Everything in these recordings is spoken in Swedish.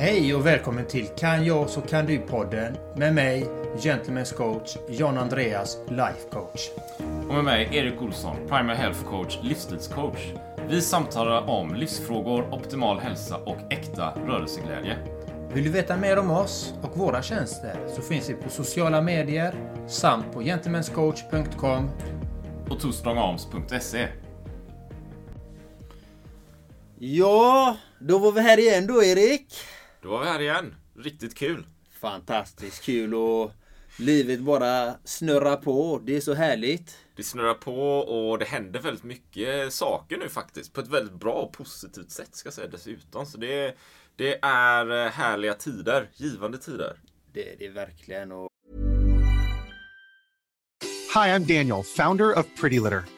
Hej och välkommen till Kan jag så kan du-podden med mig, Gentlemen's coach John Andreas, life coach. Och med mig, Erik Olsson, primary health coach, livsstilscoach. Vi samtalar om livsfrågor, optimal hälsa och äkta rörelseglädje. Vill du veta mer om oss och våra tjänster så finns vi på sociala medier samt på gentlemanscoach.com Och twostrongarms.se. Ja, då var vi här igen då Erik. Då var vi här igen. Riktigt kul. Fantastiskt kul och livet bara snurrar på. Det är så härligt. Det snurrar på och det händer väldigt mycket saker nu faktiskt. På ett väldigt bra och positivt sätt ska jag säga dessutom. Så det, det är eh, härliga tider. Givande tider. Det, det är verkligen och Hi, I'm Daniel, founder of Pretty Litter.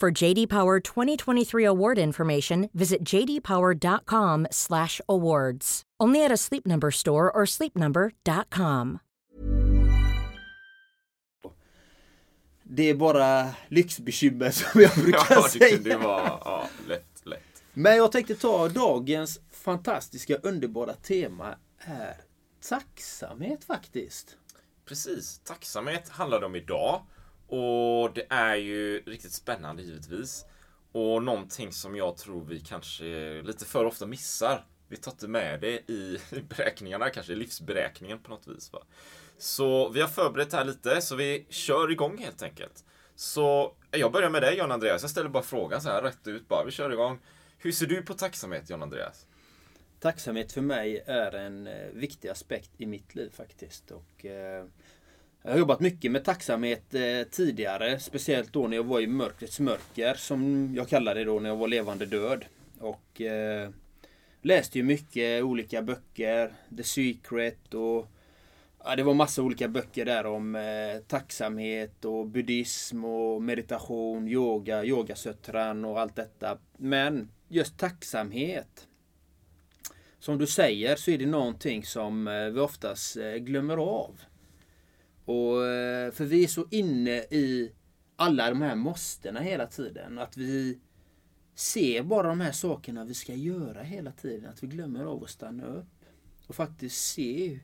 For JD Power 2023 award information, visit jdpower.com/awards. Only at a Sleep Number store or sleepnumber.com. det är bara lyxbekymmer som jag brukar Ja, det säga. kunde vara ja, lätt, lätt. Men jag tänkte ta dagens fantastiska underbara tema är tacksamhet faktiskt. Precis. Tacksamhet handlar det om idag. Och det är ju riktigt spännande givetvis. Och någonting som jag tror vi kanske lite för ofta missar. Vi tar inte med det i beräkningarna, kanske i livsberäkningen på något vis. Va? Så vi har förberett här lite, så vi kör igång helt enkelt. Så jag börjar med dig John Andreas. Jag ställer bara frågan så här rätt ut bara. Vi kör igång. Hur ser du på tacksamhet John Andreas? Tacksamhet för mig är en eh, viktig aspekt i mitt liv faktiskt. Och, eh, jag har jobbat mycket med tacksamhet eh, tidigare. Speciellt då när jag var i mörkrets mörker som jag kallade det då när jag var levande död. Och eh, läste ju mycket olika böcker. The Secret och ja, det var massa olika böcker där om eh, tacksamhet och buddhism och meditation, yoga, yogasötran och allt detta. Men just tacksamhet som du säger så är det någonting som eh, vi oftast eh, glömmer av. Och, eh, för vi är så inne i alla de här måstena hela tiden. Att vi ser bara de här sakerna vi ska göra hela tiden. Att vi glömmer av att stanna upp. Och faktiskt se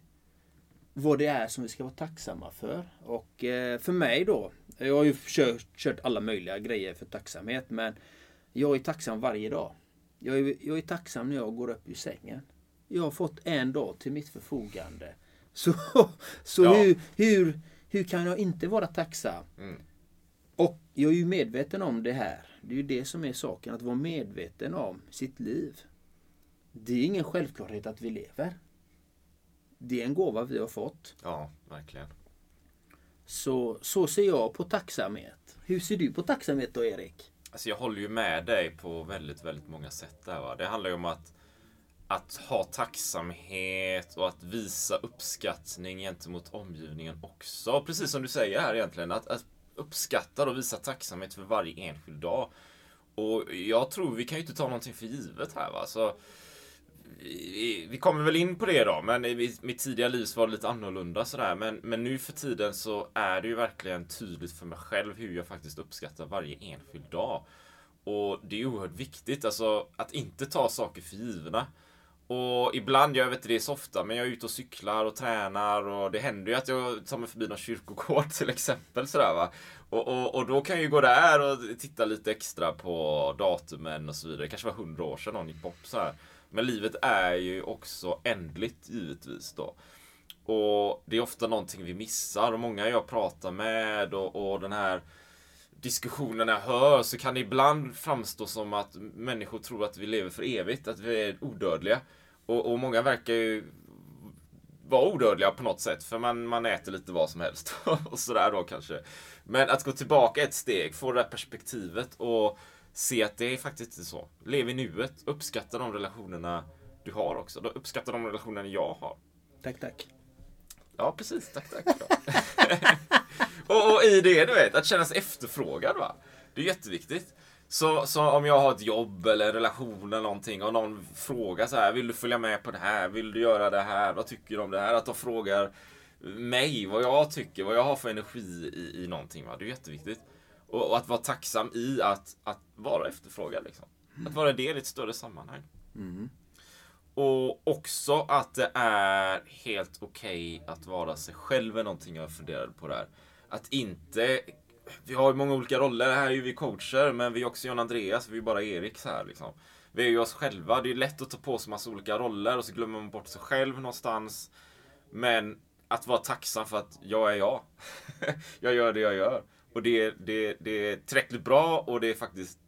vad det är som vi ska vara tacksamma för. Och eh, för mig då, jag har ju kört, kört alla möjliga grejer för tacksamhet men jag är tacksam varje dag. Jag är, jag är tacksam när jag går upp ur sängen. Jag har fått en dag till mitt förfogande. Så, så Ja. hur, hur, hur kan jag inte vara tacksam? Mm. Och jag är ju medveten om det här. Det är ju det som är saken, att vara medveten om sitt liv. Det är ingen självklarhet att vi lever. Det är en gåva vi har fått. Ja, verkligen. Så, så ser jag på tacksamhet. Hur ser du på tacksamhet då Erik? Alltså jag håller ju med dig på väldigt, väldigt många sätt där. Va? Det handlar ju om att, att ha tacksamhet och att visa uppskattning gentemot omgivningen också. Precis som du säger här egentligen. Att, att uppskatta och visa tacksamhet för varje enskild dag. Och jag tror vi kan ju inte ta någonting för givet här. Va? Så vi, vi kommer väl in på det då, men i mitt tidiga liv så var det lite annorlunda sådär. Men, men nu för tiden så är det ju verkligen tydligt för mig själv hur jag faktiskt uppskattar varje enskild dag. Och det är oerhört viktigt, alltså att inte ta saker för givna. Och ibland, jag vet inte det så ofta, men jag är ute och cyklar och tränar och det händer ju att jag tar mig förbi någon kyrkogård till exempel. Sådär, va? Och, och, och då kan jag ju gå där och titta lite extra på datumen och så vidare. Det kanske var hundra år sedan någon gick bort. Så här. Men livet är ju också ändligt givetvis då. Och det är ofta någonting vi missar och många jag pratar med och, och den här diskussionen jag hör så kan det ibland framstå som att människor tror att vi lever för evigt, att vi är odödliga. Och, och många verkar ju vara odödliga på något sätt, för man, man äter lite vad som helst och sådär då kanske. Men att gå tillbaka ett steg, få det där perspektivet och se att det är faktiskt inte så. Lev i nuet, uppskatta de relationerna du har också. Uppskatta de relationerna jag har. Tack, tack. Ja, precis. Tack, tack. och, och, i det, du vet, att känna sig efterfrågad. Va? Det är jätteviktigt. Så, så om jag har ett jobb eller en relation eller någonting och någon frågar så här, vill du följa med på det här? Vill du göra det här? Vad tycker du om det här? Att de frågar mig vad jag tycker, vad jag har för energi i, i någonting. Va? Det är jätteviktigt. Och, och, att vara tacksam i att, att vara efterfrågad. Liksom. Att vara del i ett större sammanhang. Mm. Och också att det är helt okej okay att vara sig själv är någonting jag funderade på där. Att inte... Vi har ju många olika roller. Här är ju vi coacher, men vi är också John Andreas, vi är bara Erik så här liksom. Vi är ju oss själva. Det är lätt att ta på sig massa olika roller och så glömmer man bort sig själv någonstans. Men att vara tacksam för att jag är jag. jag gör det jag gör. Och det, det, det är tillräckligt bra och det är faktiskt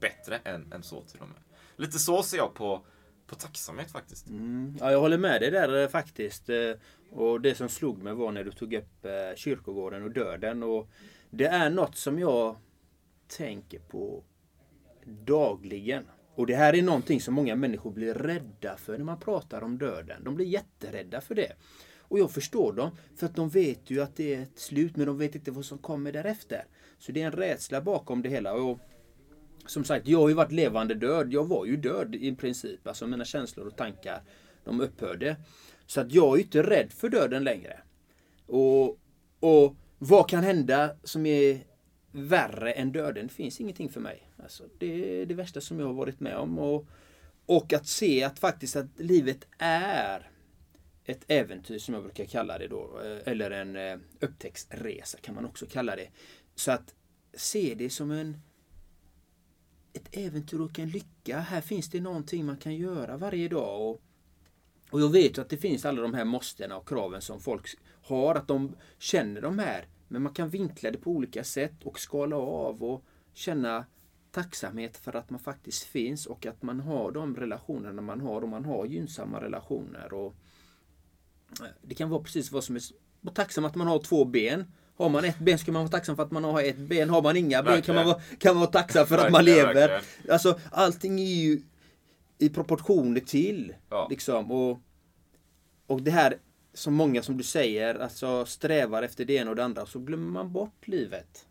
bättre än, än så till och med. Lite så ser jag på, på tacksamhet faktiskt. Mm. Ja, jag håller med dig där eh, faktiskt. Eh, och det som slog mig var när du tog upp eh, kyrkogården och döden. Och det är något som jag tänker på dagligen. Och det här är någonting som många människor blir rädda för när man pratar om döden. De blir jätterädda för det. Och jag förstår dem, för att de vet ju att det är ett slut, men de vet inte vad som kommer därefter. Så det är en rädsla bakom det hela. Och som sagt, jag har ju varit levande död. Jag var ju död i princip. Alltså mina känslor och tankar, de upphörde. Så att jag är inte rädd för döden längre. Och, och vad kan hända som är värre än döden? Det finns ingenting för mig. Alltså, det är det värsta som jag har varit med om. Och, och att se att faktiskt att livet är ett äventyr som jag brukar kalla det då. Eh, eller en eh, upptäcktsresa kan man också kalla det. Så att se det som en ett äventyr och en lycka. Här finns det någonting man kan göra varje dag. Och, och jag vet ju att det finns alla de här måstena och kraven som folk har. Att de känner de här. Men man kan vinkla det på olika sätt och skala av och känna tacksamhet för att man faktiskt finns och att man har de relationerna man har och man har gynnsamma relationer. Och eh, det kan vara precis vad som är... Var tacksam att man har två ben. Har man ett ben så kan man vara tacksam för att man har ett ben. Har man inga ben kan man vara, kan man vara tacksam för att man lever. Alltså allting är ju i proportioner till. Ja. Liksom. Och, och det här som många som du säger, alltså strävar efter det ena och det andra. Så glömmer man bort livet.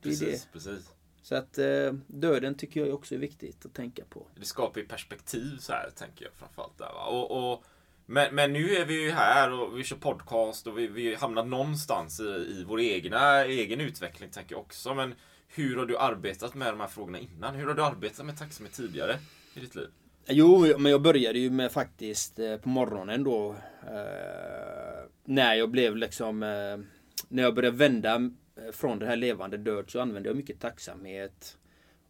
Det precis, det. precis. Så att eh, döden tycker jag också är viktigt att tänka på. Det skapar ju perspektiv så här, tänker jag framförallt. Där, va? Och, och men, men nu är vi ju här och vi kör podcast och vi, vi hamnar någonstans i, i vår egna egen utveckling tänker jag också. Men hur har du arbetat med de här frågorna innan? Hur har du arbetat med tacksamhet tidigare i ditt liv? Jo, men jag började ju med faktiskt eh, på morgonen då. Eh, när jag blev liksom... Eh, när jag började vända eh, från det här levande död så använde jag mycket tacksamhet.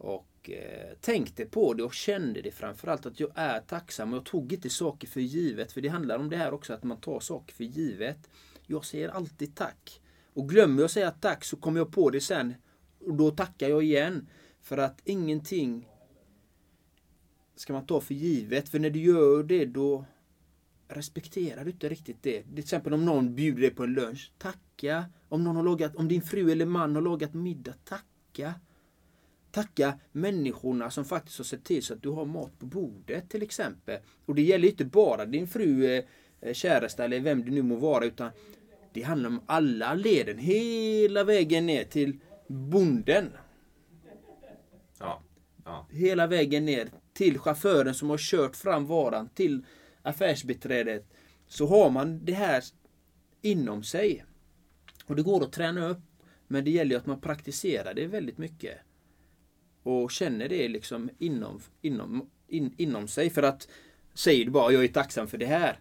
Och eh, tänkte på det och kände det framförallt att jag är tacksam och jag tog inte saker för givet. För det handlar om det här också att man tar saker för givet. Jag säger alltid tack. Och glömmer jag att säga tack så kommer jag på det sen. Och då tackar jag igen. För att ingenting ska man ta för givet. För när du gör det då respekterar du inte riktigt det. Till exempel om någon bjuder dig på en lunch. Tacka. Om, någon har lagat, om din fru eller man har lagat middag. Tacka. Tacka människorna som faktiskt har sett till så att du har mat på bordet till exempel. Och det gäller inte bara din fru, eh, eh, käresta eller vem det nu må vara utan det handlar om alla leden hela vägen ner till bonden. Ja. ja. Hela vägen ner till chauffören som har kört fram varan, till affärsbiträdet. Så har man det här inom sig. Och det går att träna upp. Men det gäller ju att man praktiserar det väldigt mycket. Och känner det liksom inom, inom, in, inom sig. För att säger du bara jag är tacksam för det här.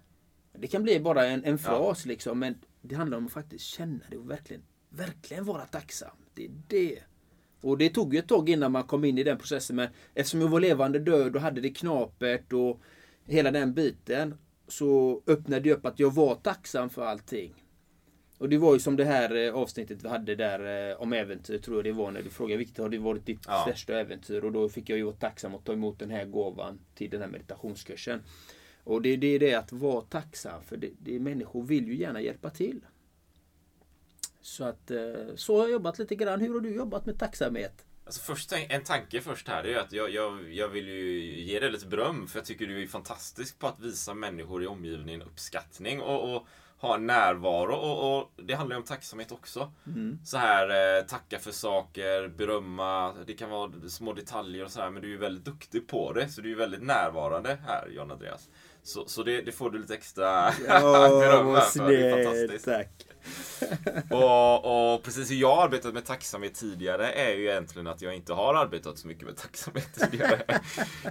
Det kan bli bara en, en fras liksom. Men det handlar om att faktiskt känna det och verkligen, verkligen vara tacksam. Det är det. Och det tog ju ett tag innan man kom in i den processen. Men eftersom jag var levande död och hade det knapert och hela den biten. Så öppnade det upp att jag var tacksam för allting. Och det var ju som det här eh, avsnittet vi hade där eh, om äventyr tror jag det var när du frågade vilket har det varit ditt Ja. största äventyr? Och då fick jag ju vara tacksam att ta emot den här gåvan till den här meditationskursen. Och det, är det att vara tacksam för det, det, människor vill ju gärna hjälpa till. Så att eh, så har jag jobbat lite grann. Hur har du jobbat med tacksamhet? Alltså först, en tanke först här, det är att jag, jag, jag vill ju ge dig lite beröm för jag tycker du är fantastisk på att visa människor i omgivningen uppskattning och, och ha en närvaro och, och det handlar ju om tacksamhet också. Så här, eh, tacka för saker, berömma, det kan vara små detaljer och så här men du är ju väldigt duktig på det så du är väldigt närvarande här John Andreas. Så, så det, det får du lite extra beröm här för, det är fantastiskt. tack. Och, och precis hur jag har arbetat med tacksamhet tidigare är ju egentligen att jag inte har arbetat så mycket med tacksamhet tidigare.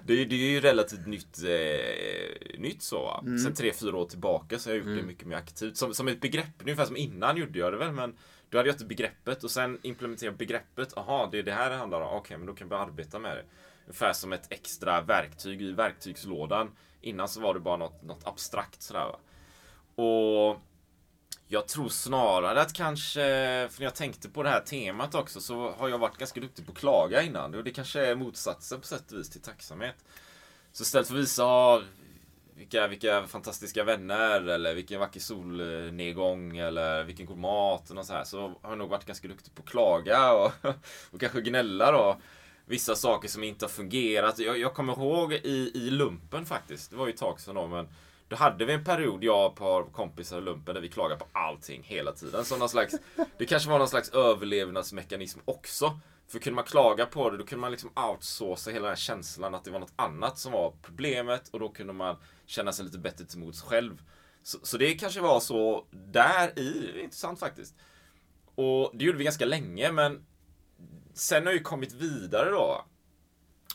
det, är, det är ju relativt nytt, eh, nytt så. Va? Sen tre, fyra år tillbaka så har jag gjort det mycket mer aktivt. Som, som ett begrepp, ungefär som innan gjorde jag det väl. Men då hade jag inte begreppet och sen implementerade begreppet. Aha, det är det här det handlar om. Okej, men då kan jag börja arbeta med det. Ungefär som ett extra verktyg i verktygslådan. Innan så var det bara något, något abstrakt sådär. Va? Och jag tror snarare att kanske, för när jag tänkte på det här temat också, så har jag varit ganska duktig på att klaga innan. Och det kanske är motsatsen på sätt och vis till tacksamhet. Så istället för att visa ah, vilka, vilka fantastiska vänner, eller vilken vacker solnedgång, eller vilken god mat, och så, här, så har jag nog varit ganska duktig på att klaga och, och kanske gnälla då. Vissa saker som inte har fungerat. Jag, jag kommer ihåg i, i lumpen faktiskt, det var ju ett tag sedan då, men då hade vi en period, jag och ett par kompisar i lumpen, där vi klagade på allting hela tiden. Så någon slags, det kanske var någon slags överlevnadsmekanism också. För kunde man klaga på det, då kunde man liksom outsourca hela den här känslan att det var något annat som var problemet och då kunde man känna sig lite bättre till mods själv. Så, så det kanske var så där i, intressant faktiskt. Och det gjorde vi ganska länge, men sen har jag ju kommit vidare då.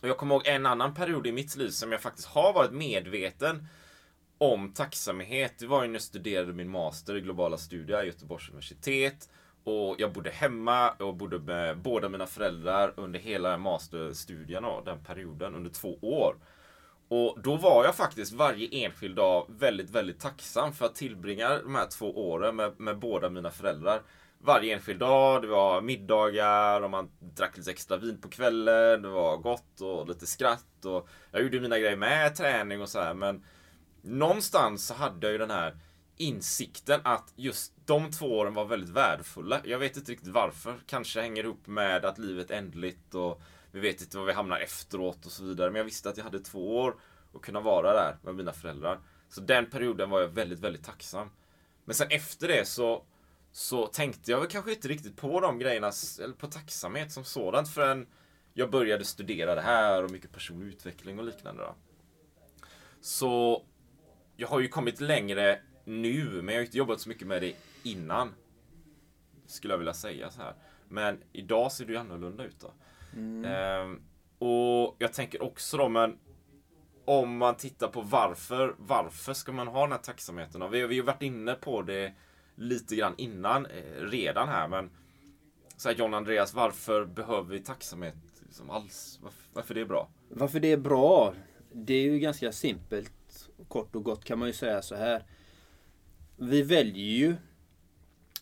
Och jag kommer ihåg en annan period i mitt liv som jag faktiskt har varit medveten om tacksamhet. Det var ju när jag studerade min master i globala studier i Göteborgs universitet. Och jag bodde hemma och bodde med båda mina föräldrar under hela masterstudierna, den perioden, under två år. Och då var jag faktiskt varje enskild dag väldigt, väldigt tacksam för att tillbringa de här två åren med, med båda mina föräldrar. Varje enskild dag, det var middagar och man drack lite extra vin på kvällen. Det var gott och lite skratt och jag gjorde mina grejer med träning och så här men någonstans så hade jag ju den här insikten att just de två åren var väldigt värdefulla. Jag vet inte riktigt varför. Kanske hänger ihop med att livet är ändligt och vi vet inte var vi hamnar efteråt och så vidare. Men jag visste att jag hade två år att kunna vara där med mina föräldrar. Så den perioden var jag väldigt, väldigt tacksam. Men sen efter det så, så tänkte jag väl kanske inte riktigt på de grejerna, eller på tacksamhet som sådant förrän jag började studera det här och mycket personlig utveckling och liknande. Då. Så jag har ju kommit längre nu, men jag har inte jobbat så mycket med det innan. Skulle jag vilja säga så här. Men idag ser det ju annorlunda ut då. Ehm, och jag tänker också då, men om man tittar på varför, varför ska man ha den här tacksamheten? då? Vi, vi har ju varit inne på det lite grann innan eh, redan här, men så här, John Andreas, varför behöver vi tacksamhet liksom alls? Varför, varför det är bra? Varför det är bra? Det är ju ganska simpelt. Kort och gott kan man ju säga så här. Vi väljer ju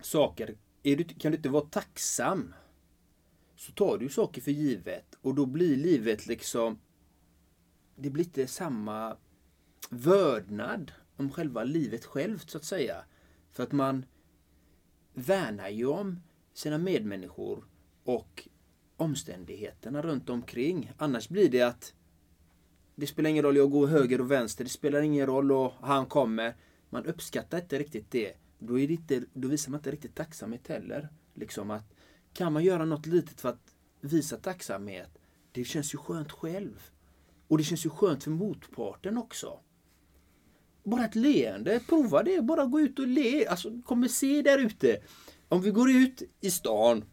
saker. Är du, kan du inte vara tacksam så tar du saker för givet och då blir livet liksom det blir inte samma vördnad om själva livet självt så att säga. För att man värnar ju om sina medmänniskor och omständigheterna runt omkring. Annars blir det att det spelar ingen roll, jag går höger och vänster. Det spelar ingen roll och han kommer. Man uppskattar inte riktigt det. Då, är det inte, då visar man inte riktigt tacksamhet heller. Liksom att, kan man göra något litet för att visa tacksamhet? Det känns ju skönt själv. Och det känns ju skönt för motparten också. Bara ett leende, prova det. Bara gå ut och le. Alltså, kommer se där ute. Om vi går ut i stan.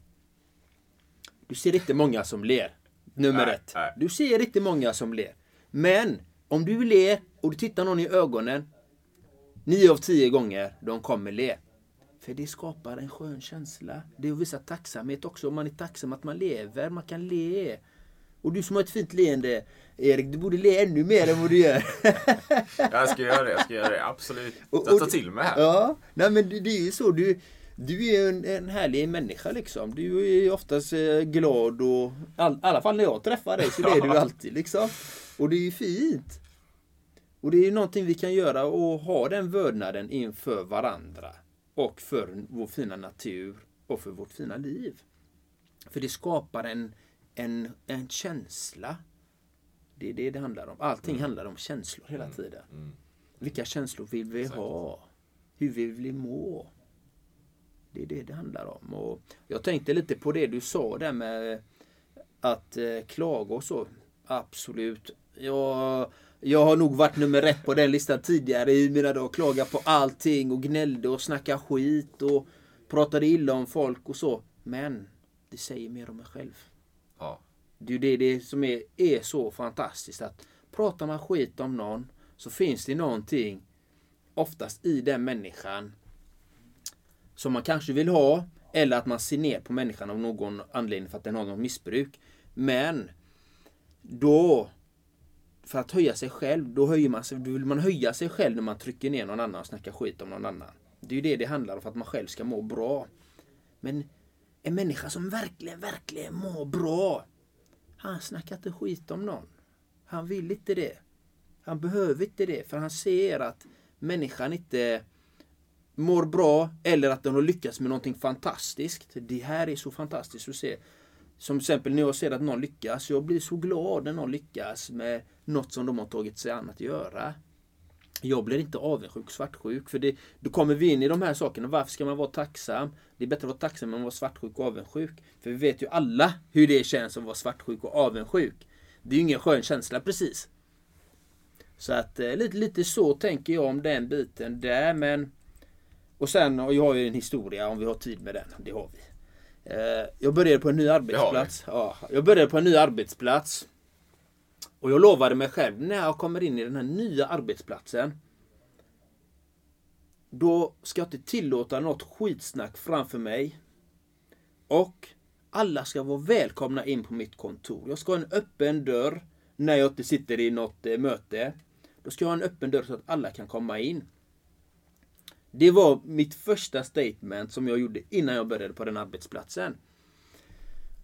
Du ser inte många som ler. Nummer Nej, ett. nej. Du ser inte många som ler. Men om du ler och du tittar någon i ögonen. Nio av tio gånger de kommer le. För det skapar en skön känsla. Det är att visa tacksamhet också. Om man är tacksam att man lever, man kan le. Och du som har ett fint leende, Erik, du borde le ännu mer än vad du gör. Jag ska göra det, jag ska göra det. Absolut. Och- Jag tar till mig här. Ja, nej men det, det är ju så. Du, du är en, en härlig människa liksom. Du är oftast eh, glad och all, i alla fall när jag träffar dig så det är du alltid liksom. Och det är ju fint. Och det är ju någonting vi kan göra och ha den vördnaden inför varandra. Och för vår fina natur och för vårt fina liv. För det skapar en, en, en känsla. Det är det det handlar om. Allting handlar om känslor hela tiden. Vilka känslor vill vi ha? Hur vill vi må? Det är det det handlar om. Och jag tänkte lite på det du sa där med att eh, klaga och så. Absolut. Jag, jag har nog varit nummer ett på den listan tidigare i mina dagar. Klaga på allting och gnällde och snacka skit och pratade illa om folk och så. Men det säger mer om mig själv. Ja. Det är ju det, det som är, är så fantastiskt att pratar man skit om någon så finns det någonting oftast i den människan som man kanske vill ha eller att man ser ner på människan av någon anledning för att den har något missbruk. Men då för att höja sig själv, då höjer man sig, då vill man höja sig själv när man trycker ner någon annan och snackar skit om någon annan. Det är ju det det handlar om för att man själv ska må bra. Men en människa som verkligen, verkligen mår bra han snackar inte skit om någon. Han vill inte det. Han behöver inte det för han ser att människan inte mår bra eller att den har lyckats med någonting fantastiskt. Det här är så fantastiskt att se. Som till exempel när jag ser att någon lyckas. Jag blir så glad när någon lyckas med något som de har tagit sig an att göra. Jag blir inte avundsjuk svartsjuk. För det, då kommer vi in i de här sakerna. Varför ska man vara tacksam? Det är bättre att vara tacksam än att vara svartsjuk och avundsjuk. För vi vet ju alla hur det känns att vara svartsjuk och avundsjuk. Det är ju ingen skön känsla precis. Så att eh, lite, lite så tänker jag om den biten där. Men och sen, och jag har ju en historia om vi har tid med den. Det har vi. Eh, Jag började på en ny arbetsplats. Ja, jag började på en ny arbetsplats. Och jag lovade mig själv när jag kommer in i den här nya arbetsplatsen. Då ska jag inte tillåta något skitsnack framför mig. Och alla ska vara välkomna in på mitt kontor. Jag ska ha en öppen dörr när jag inte sitter i något eh, möte. Då ska jag ha en öppen dörr så att alla kan komma in. Det var mitt första statement som jag gjorde innan jag började på den arbetsplatsen.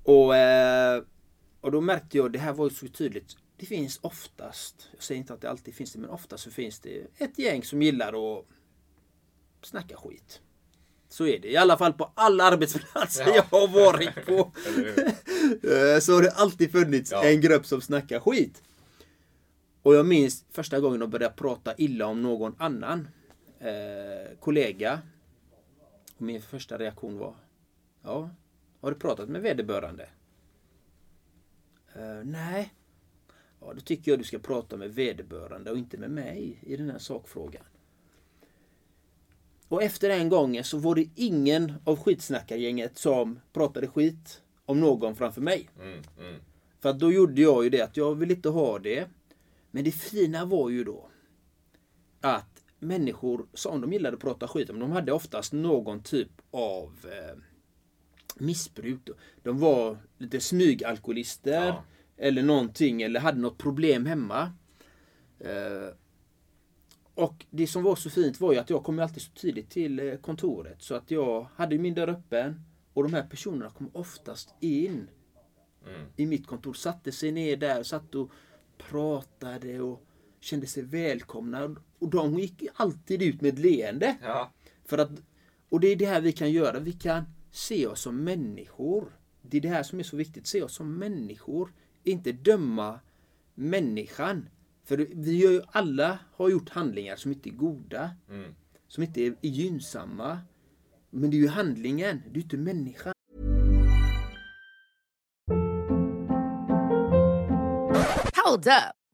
Och, eh, och då märkte jag, det här var ju så tydligt. Det finns oftast, jag säger inte att det alltid finns det, men oftast så finns det ett gäng som gillar att snacka skit. Så är det. I alla fall på alla arbetsplatser Ja. jag har varit på. Eh, så har det alltid funnits Ja. en grupp som snackar skit. Och jag minns första gången de började prata illa om någon annan eh, kollega. Och min första reaktion var Ja, har du pratat med vederbörande? Eh, nej. Ja, då tycker jag du ska prata med vederbörande och inte med mig i den här sakfrågan. Och efter den gången så var det ingen av skitsnackargänget som pratade skit om någon framför mig. Mm, mm. För då gjorde jag ju det att jag vill inte ha det. Men det fina var ju då att människor som de gillade att prata skit om, de hade oftast någon typ av eh, missbruk. De var lite smygalkoholister Ja. Eller någonting eller hade något problem hemma. Eh, och det som var så fint var ju att jag kom alltid så tidigt till eh, kontoret så att jag hade min dörr öppen och de här personerna kom oftast in i mitt kontor. Satte sig ner där, satt och pratade och kände sig välkomna. Och de gick alltid ut med ett leende. Ja. För att, och det är det här vi kan göra. Vi kan se oss som människor. Det är det här som är så viktigt. Se oss som människor. Inte döma människan. För vi gör ju, alla har gjort handlingar som inte är goda. Mm. Som inte är gynnsamma. Men det är ju handlingen, det är ju inte människan. Hold up.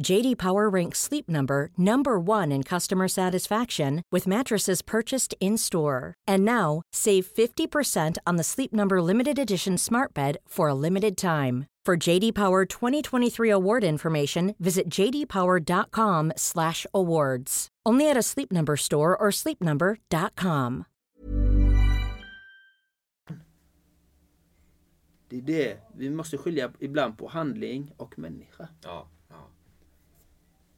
JD Power ranks Sleep Number number 1 in customer satisfaction with mattresses purchased in-store. And now, save 50% on the Sleep Number limited edition Smart Bed for a limited time. For JD Power 2023 award information, visit jdpower.com/awards. Only at a Sleep Number store or sleepnumber.com. Det är det. Vi måste skilja ibland på handling och människa. Ja, ja.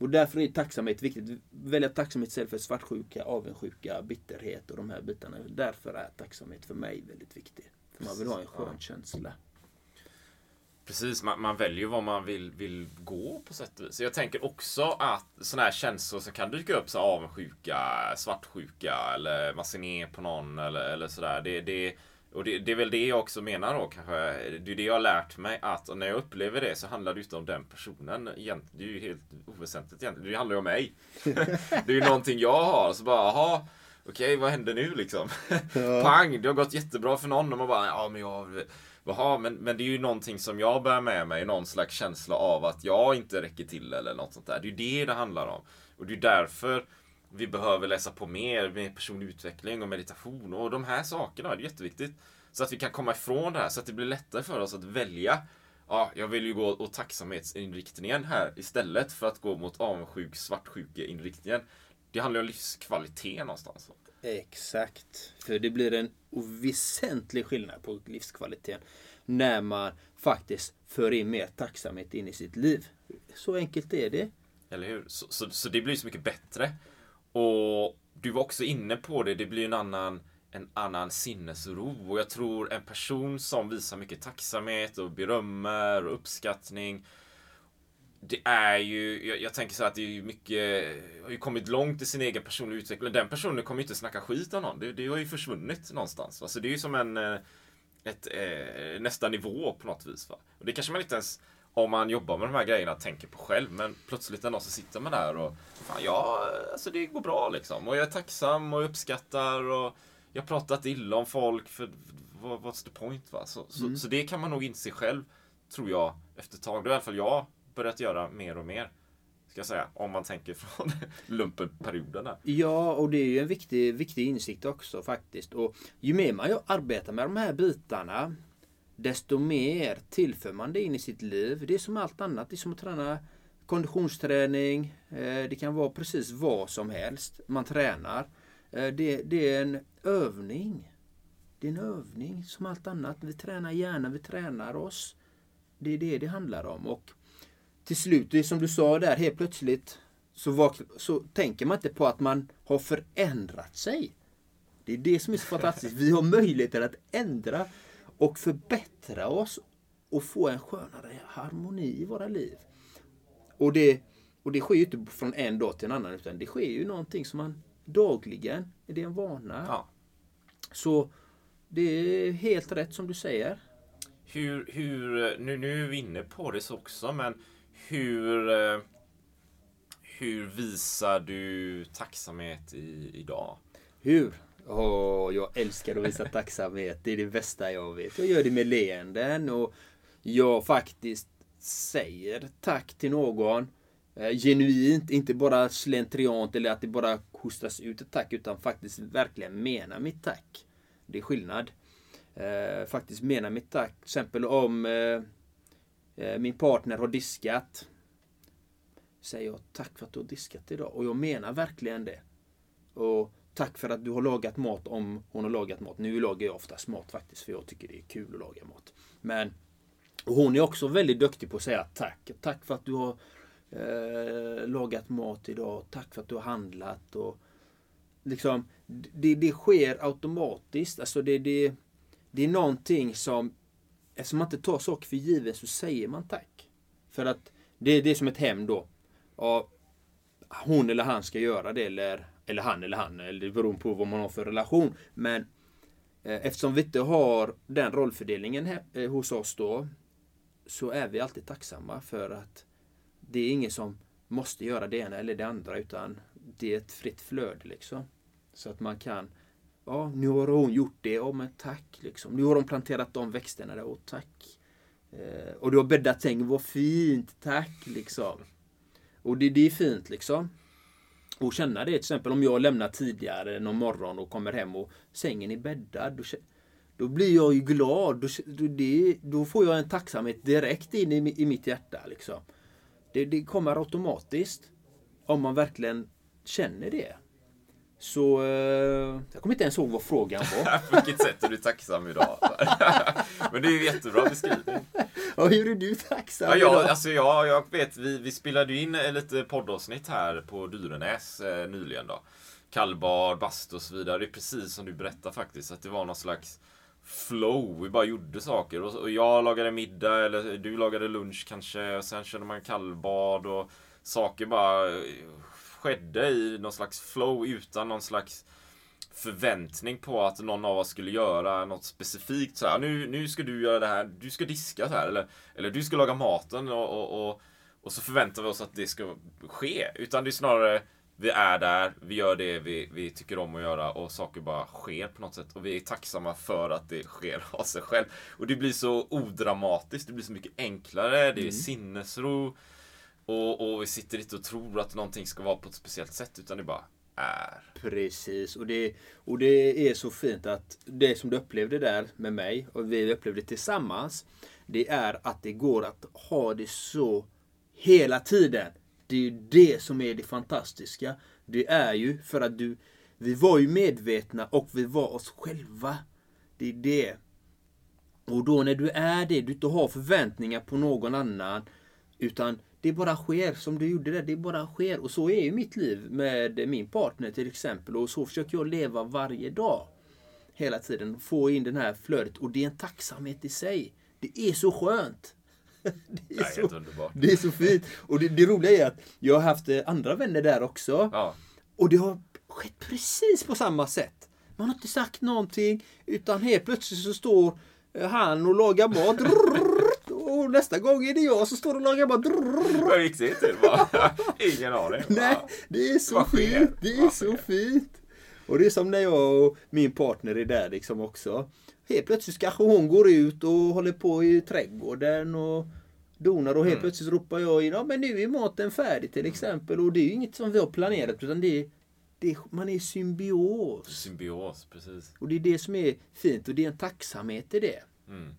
Och därför är tacksamhet viktigt. Välja tacksamhet istället för svartsjuka, avundsjuka, bitterhet och de här bitarna. Därför är tacksamhet för mig väldigt viktig. För man vill ha en skön känsla. Precis, man, man väljer vad man vill, vill gå på sätt och vis. Jag tänker också att sådana här känslor som kan dyka upp, så avundsjuka, svartsjuka eller man ser ner på någon eller, eller sådär. Det, det, och det, det är väl det jag också menar då kanske. Det är det jag har lärt mig att när jag upplever det så handlar det inte om den personen. Egentligen, det är ju helt oväsentligt egentligen. Det handlar ju om mig. det är ju någonting jag har. Så bara, jaha. Okej, vad händer nu liksom? Pang, det har gått jättebra för någon och man bara, ja men jag Jaha, men, men det är ju någonting som jag bär med mig, någon slags känsla av att jag inte räcker till eller något sånt där. Det är ju det det handlar om. Och det är därför vi behöver läsa på mer med personlig utveckling och meditation och de här sakerna. Det är jätteviktigt. Så att vi kan komma ifrån det här, så att det blir lättare för oss att välja. Ja, jag vill ju gå åt tacksamhetsinriktningen här istället för att gå mot avundsjuk, svartsjukeinriktningen. Det handlar ju om livskvalitet någonstans. Exakt. För det blir en väsentlig skillnad på livskvaliteten när man faktiskt för in mer tacksamhet in i sitt liv. Så enkelt är det. Eller hur? Så, så, så det blir så mycket bättre. Och du var också inne på det, det blir en annan, en annan sinnesro. Och jag tror en person som visar mycket tacksamhet och berömmer och uppskattning det är ju, jag, jag, tänker så att det är mycket, har ju kommit långt i sin egen personliga utveckling. Den personen kommer ju inte snacka skit om någon. Det, det har ju försvunnit någonstans. Alltså det är ju som en, eh, ett, eh, nästa nivå på något vis. Va? Och det kanske man inte ens, om man jobbar med de här grejerna, tänker på själv. Men plötsligt en dag så sitter man där och, fan ja, alltså det går bra liksom. Och jag är tacksam och uppskattar och jag har pratat illa om folk för what's the point va? Så, mm. så, så, det kan man nog inse själv, tror jag, efter ett tag. Det är i alla fall jag börjat göra mer och mer. Ska jag säga, om man tänker från lumpenperioden. Ja, och det är ju en viktig, viktig insikt också faktiskt. Och ju mer man arbetar med de här bitarna, desto mer tillför man det in i sitt liv. Det är som allt annat. Det är som att träna konditionsträning. Eh, det kan vara precis vad som helst man tränar. Eh, det, det är en övning. Det är en övning som allt annat. Vi tränar hjärnan, vi tränar oss. Det är det det handlar om. Och till slut, det som du sa där, helt plötsligt så, vak- så tänker man inte på att man har förändrat sig. Det är det som är så fantastiskt. Vi har möjligheter att ändra och förbättra oss och få en skönare harmoni i våra liv. Och det, och det sker ju inte från en dag till en annan utan det sker ju någonting som man dagligen, är det en vana? Ja. Så det är helt rätt som du säger. Hur, hur, nu, nu är vi inne på det också men hur, hur visar du tacksamhet i, idag? Hur? Oh, jag älskar att visa tacksamhet. Det är det bästa jag vet. Jag gör det med leenden och jag faktiskt säger tack till någon. Eh, genuint, inte bara slentriant eller att det bara hostas ut ett tack utan faktiskt verkligen mena mitt tack. Det är skillnad. Eh, faktiskt mena mitt tack. Till exempel om Eh, eh min partner har diskat. Säger jag tack för att du har diskat idag. Och jag menar verkligen det. Och tack för att du har lagat mat om hon har lagat mat. Nu lagar jag oftast mat faktiskt för jag tycker det är kul att laga mat. Men och hon är också väldigt duktig på att säga tack. Tack för att du har eh, lagat mat idag. Tack för att du har handlat. Och liksom, det, det sker automatiskt. Alltså det, det, det är någonting som, eftersom man inte tar saker för givet så säger man tack. För att det, det är som ett hem då. Ja, hon eller han ska göra det eller, eller han eller han. Eller det beror på vad man har för relation. Men eh, eftersom vi inte har den rollfördelningen eh, hos oss då. Så är vi alltid tacksamma för att det är ingen som måste göra det ena eller det andra utan det är ett fritt flöde liksom. Så att man kan Ja, nu har hon gjort det. Ja, men tack. Liksom. Nu har de planterat de växterna där. Och tack. Eh, och du har bäddat säng. Vad fint. Tack. Liksom. Och det, det är fint liksom. Och känna det till exempel om jag lämnar tidigare någon morgon och kommer hem och sängen är bäddad. Då, då blir jag ju glad. Då, då, det, då får jag en tacksamhet direkt in i, i mitt hjärta. Liksom. Det, det kommer automatiskt. Om man verkligen känner det. Så eh, jag kommer inte ens ihåg vad frågan var. På vilket sätt är du tacksam idag? Men det är ju jättebra beskrivning. Ja, hur är du tacksam ja, jag, idag? alltså, jag, jag vet, vi, vi spelade ju in lite poddavsnitt här på Dyrenäs eh, nyligen då. Kallbad, bastu och så vidare. Det är precis som du berättar faktiskt. Att det var någon slags flow. Vi bara gjorde saker. Och, och jag lagade middag, eller du lagade lunch kanske. Och sen körde man kallbad och saker bara skedde i någon slags flow utan någon slags förväntning på att någon av oss skulle göra något specifikt. Så här, nu, nu ska du göra det här, du ska diska så här, eller, eller du ska laga maten och, och, och, och så förväntar vi oss att det ska ske. Utan det är snarare, vi är där, vi gör det vi, vi tycker om att göra och saker bara sker på något sätt. Och vi är tacksamma för att det sker av sig själv. Och det blir så odramatiskt, det blir så mycket enklare, det är Mm. sinnesro. Och, och vi sitter inte och tror att någonting ska vara på ett speciellt sätt, utan det bara är. Precis, och det, och det är så fint att det som du upplevde där med mig och vi upplevde tillsammans. Det är att det går att ha det så hela tiden. Det är ju det som är det fantastiska. Det är ju för att du, vi var ju medvetna och vi var oss själva. Det är det. Och då när du är det, du inte har förväntningar på någon annan. Utan det bara sker som du gjorde där. Det bara sker. Och så är ju mitt liv med min partner till exempel. Och så försöker jag leva varje dag. Hela tiden. Få in den här flödet. Och det är en tacksamhet i sig. Det är så skönt. Det Det är helt underbart. det är så fint. Och det, det roliga är att jag har haft eh, andra vänner där också. Ja. Och det har skett precis på samma sätt. Man har inte sagt någonting. Utan helt plötsligt så står eh, han och lagar mat. Och nästa gång är det jag som står och lagar mat. Hur gick det till? Ingen aning. Nej, det är så fint. Det är så fint. Och det är som när jag och min partner är där liksom också. Helt plötsligt kanske hon går ut och håller på i trädgården och donar och helt Mm. plötsligt ropar jag in, ja men nu är maten färdig till exempel. Och det är ju inget som vi har planerat utan det är, det är man är symbios. Symbios, precis. Och det är det som är fint och det är en tacksamhet i det. Mm.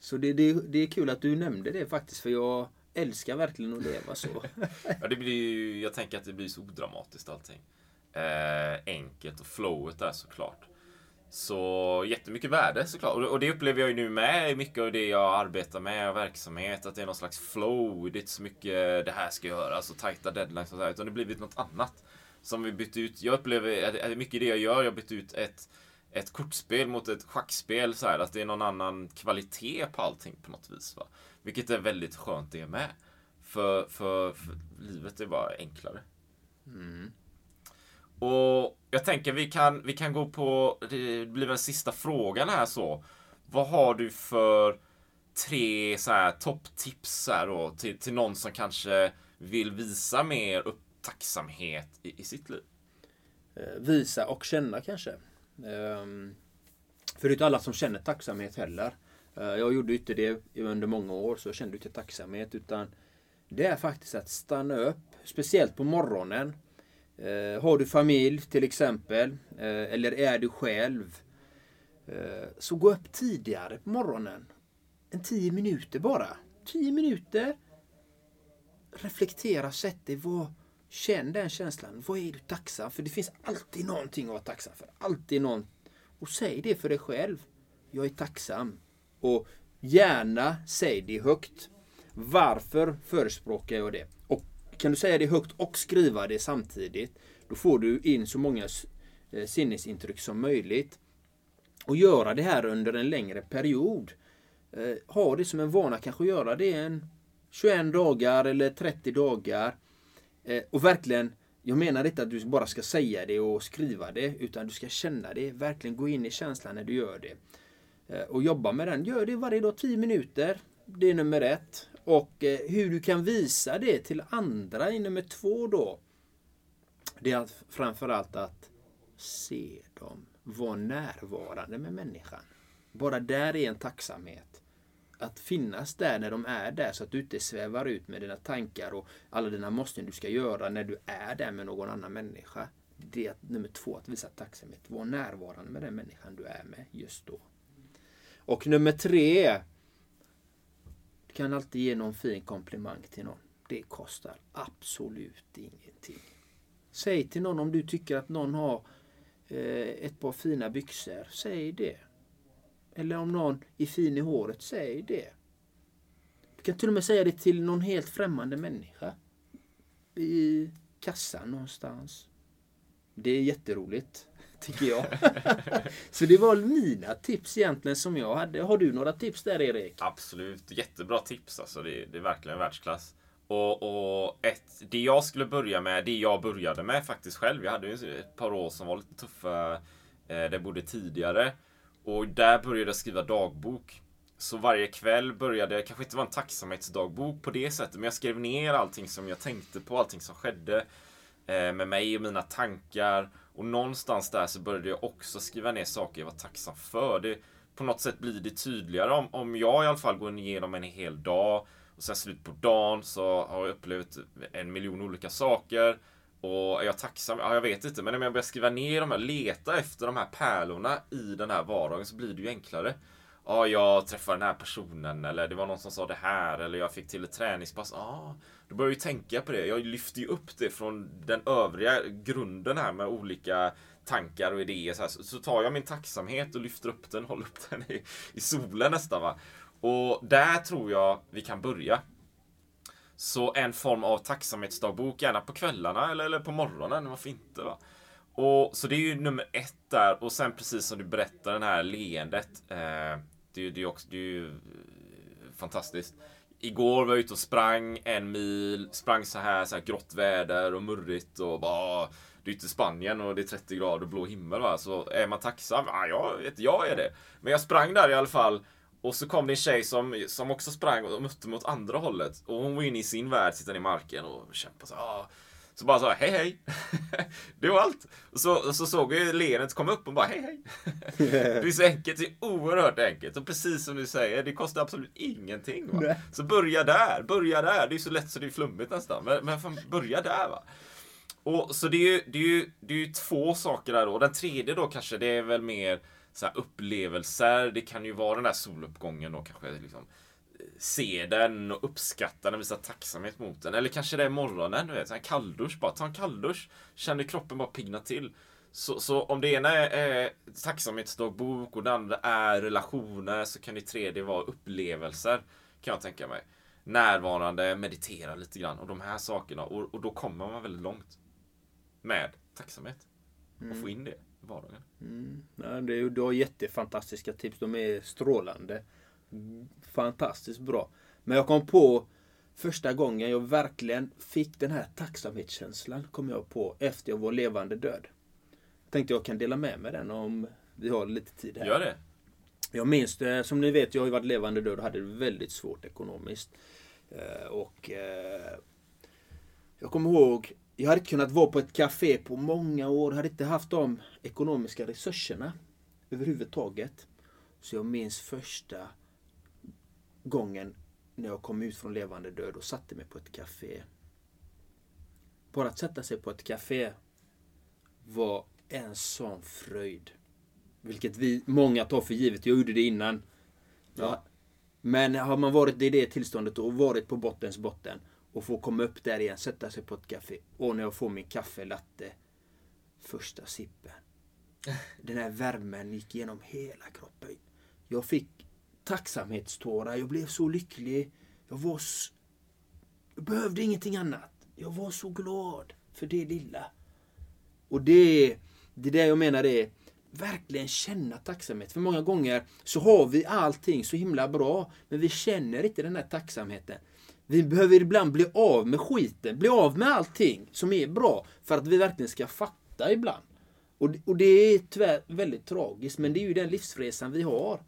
Så det, det, det är kul att du nämnde det faktiskt för jag älskar verkligen att leva så. Ja, det blir ju, jag tänker att det blir så odramatiskt allting. Eh, enkelt och flowet där såklart. Så jättemycket värde såklart. Och, och det upplever jag ju nu med mycket av det jag arbetar med och verksamhet. Att det är någon slags flow. Det är inte så mycket det här ska göras alltså och tajta deadlines och så här, Utan det har blivit något annat. Som vi bytt ut. Jag upplever, att det är mycket det jag gör. Jag har bytt ut ett ett kortspel mot ett schackspel så här, att det är någon annan kvalitet på allting på något vis. Va? Vilket är väldigt skönt det med. För, för, för livet är bara enklare. Och jag tänker vi kan, vi kan gå på, det blir väl sista frågan här så. Vad har du för tre så här topptips här då, till, till någon som kanske vill visa mer upp tacksamhet i, i sitt liv? Eh, visa och känna kanske. Ehm, för det är inte alla som känner tacksamhet heller. Eh, jag gjorde inte det under många år så jag kände inte tacksamhet utan det är faktiskt att stanna upp, speciellt på morgonen. Eh, har du familj till exempel, eh, eller är du själv, så gå upp tidigare på morgonen. En tio minuter bara. Tio minuter. Reflektera, sätt dig. Vad, känn den känslan. Vad är du tacksam för? Det finns alltid någonting att vara tacksam för. Alltid någon. Och säg det för dig själv. Jag är tacksam. Och gärna säg det högt. Varför förespråkar jag det? Och kan du säga det högt och skriva det samtidigt, då får du in så många eh, sinnesintryck som möjligt. Och göra det här under en längre period. Eh, ha det som en vana, kanske göra det en 21 dagar eller 30 dagar. Eh, och verkligen, jag menar inte att du bara ska säga det och skriva det, utan du ska känna det. Verkligen gå in i känslan när du gör det. Eh, och jobba med den. Gör det varje dag 10 minuter. Det är nummer ett. Och eh, hur du kan visa det till andra är nummer två då. Det är att, framförallt att se dem. Var närvarande med människan. Bara där är en tacksamhet. Att finnas där när de är där så att du inte svävar ut med dina tankar och alla dina måsten du ska göra när du är där med någon annan människa. Det är nummer två, att visa tacksamhet. Var närvarande med den människan du är med just då. Och nummer tre. Du kan alltid ge någon fin komplimang till någon. Det kostar absolut ingenting. Säg till någon om du tycker att någon har eh, ett par fina byxor. Säg det. Eller om någon är fin i håret, säg det. Du kan till och med säga det till någon helt främmande människa. I kassan någonstans. Det är jätteroligt, tycker jag. Så det var mina tips egentligen som jag hade. Har du några tips där Erik? Absolut, jättebra tips alltså. Det, det är verkligen världsklass. Och, och ett, det jag skulle börja med, det jag började med faktiskt själv. Jag hade ju ett par år som var lite tuffa. Eh, jag bodde tidigare. Och där började jag skriva dagbok. Så varje kväll började, jag kanske inte var en tacksamhetsdagbok på det sättet, men jag skrev ner allting som jag tänkte på, allting som skedde eh, med mig och mina tankar. Och någonstans där så började jag också skriva ner saker jag var tacksam för. Det, på något sätt blir det tydligare om, om jag i alla fall går igenom en hel dag och sen slut på dagen så har jag upplevt en miljon olika saker. Och är jag tacksam? Ja, jag vet inte. Men om jag börjar skriva ner de här, leta efter de här pärlorna i den här vardagen så blir det ju enklare. Ja, jag träffade den här personen eller det var någon som sa det här eller jag fick till ett träningspass. Ja, då börjar jag ju tänka på det. Jag lyfter ju upp det från den övriga grunden här med olika tankar och idéer. Så, här. så tar jag min tacksamhet och lyfter upp den, håller upp den i, i solen nästan. Va? Och där tror jag vi kan börja. Så en form av tacksamhetsdagbok, gärna på kvällarna eller, eller på morgonen, varför inte? Va? Och, så det är ju nummer ett där. Och sen precis som du berättar, det här leendet. Eh, det, är, det, är också, det är ju eh, fantastiskt. Igår var jag ute och sprang en mil, sprang så här, så här grått väder och murrigt och bara ah, det är inte Spanien och det är 30 grader och blå himmel va. Så är man tacksam? Ja, jag vet jag är det. Men jag sprang där i alla fall och så kom det en tjej som, som också sprang och mötte mot andra hållet. Och hon var inne i sin värld, sittande i marken och kämpade så ah. Så bara så hej hej. det var allt. Och så, och så såg jag leendet komma upp och bara hej hej. det är så enkelt, det är oerhört enkelt. Och precis som du säger, det kostar absolut ingenting. Va? Så börja där, börja där. Det är så lätt så det är flummigt nästan. Men, men fan, börja där va. Och så det är ju, det är ju, det är ju två saker där då. Den tredje då kanske, det är väl mer så här upplevelser. Det kan ju vara den där soluppgången då kanske. Liksom, se den och uppskatta den, visa tacksamhet mot den. Eller kanske det är morgonen, du vet. En kalldusch bara. Ta en kalldusch. Känner kroppen bara pigna till. Så, så om det ena är tacksamhetsdagbok och det andra är relationer så kan det tredje vara upplevelser. Kan jag tänka mig. Närvarande, meditera lite grann och de här sakerna. Och, och då kommer man väldigt långt. Med tacksamhet. Och få in det vardagen. Mm. Ja, det är, du har jättefantastiska tips. De är strålande. Fantastiskt bra. Men jag kom på första gången jag verkligen fick den här tacksamhetskänslan kom jag på efter jag var levande död. Tänkte jag kan dela med mig den om vi har lite tid här. Gör det. Jag minns det, som ni vet, jag har ju varit levande död och hade det väldigt svårt ekonomiskt. Eh, och eh, jag kommer ihåg, jag hade inte kunnat vara på ett café på många år. Jag hade inte haft de ekonomiska resurserna överhuvudtaget. Så jag minns första gången när jag kom ut från levande död och satte mig på ett café. Bara att sätta sig på ett café var en sån fröjd. Vilket vi många tar för givet. Jag gjorde det innan. Ja. Men har man varit i det tillståndet och varit på bottens botten och få komma upp där igen, sätta sig på ett café och när jag får min kaffelatte första sippen. Den här värmen gick genom hela kroppen. Jag fick tacksamhetstårar. Jag blev så lycklig. Jag var... Jag behövde ingenting annat. Jag var så glad för det lilla. Och det, det är det jag menar är verkligen känna tacksamhet. För många gånger så har vi allting så himla bra, men vi känner inte den här tacksamheten. Vi behöver ibland bli av med skiten, bli av med allting som är bra för att vi verkligen ska fatta ibland. Och, och det är tyvärr väldigt tragiskt, men det är ju den livsresan vi har.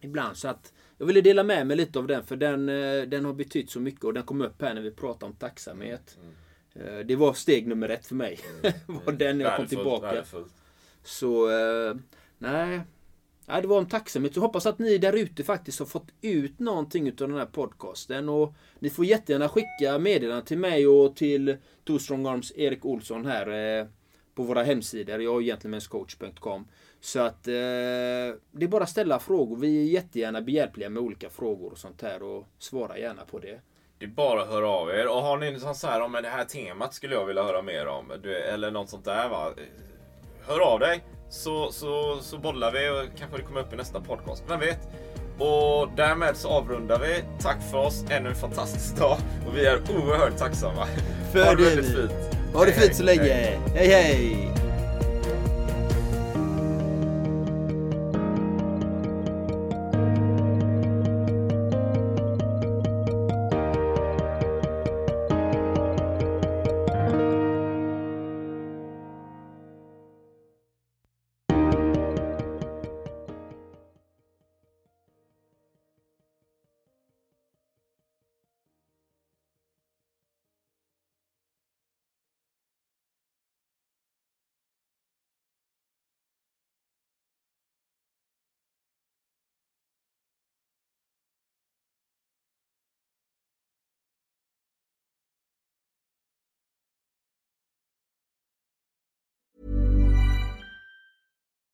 Ibland. Så att jag ville dela med mig lite av den, för den, eh, den har betytt så mycket och den kom upp här när vi pratade om tacksamhet. Mm. Det var steg nummer ett för mig. var den när jag kom tillbaka. Värdefullt. Så, eh, nej. Ja, det var om tacksamhet. Jag hoppas att ni där ute faktiskt har fått ut någonting av den här podcasten. Och ni får jättegärna skicka meddelanden till mig och till Two Strong Arms Erik Olsson här. Eh, på våra hemsidor, jag och gentlemenscoach.com. Så att eh, det är bara att ställa frågor. Vi är jättegärna behjälpliga med olika frågor och sånt här och svara gärna på det. Det är bara att höra av er. Och har ni något så här om det här temat skulle jag vilja höra mer om. Eller något sånt där va. Hör av dig. Så, så, så bollar vi och kanske det kommer upp i nästa podcast. Vem vet? Och därmed så avrundar vi. Tack för oss. Ännu en fantastisk dag. Och vi är oerhört tacksamma. För ha det väldigt fint. Ha det fint så länge. hej. hej.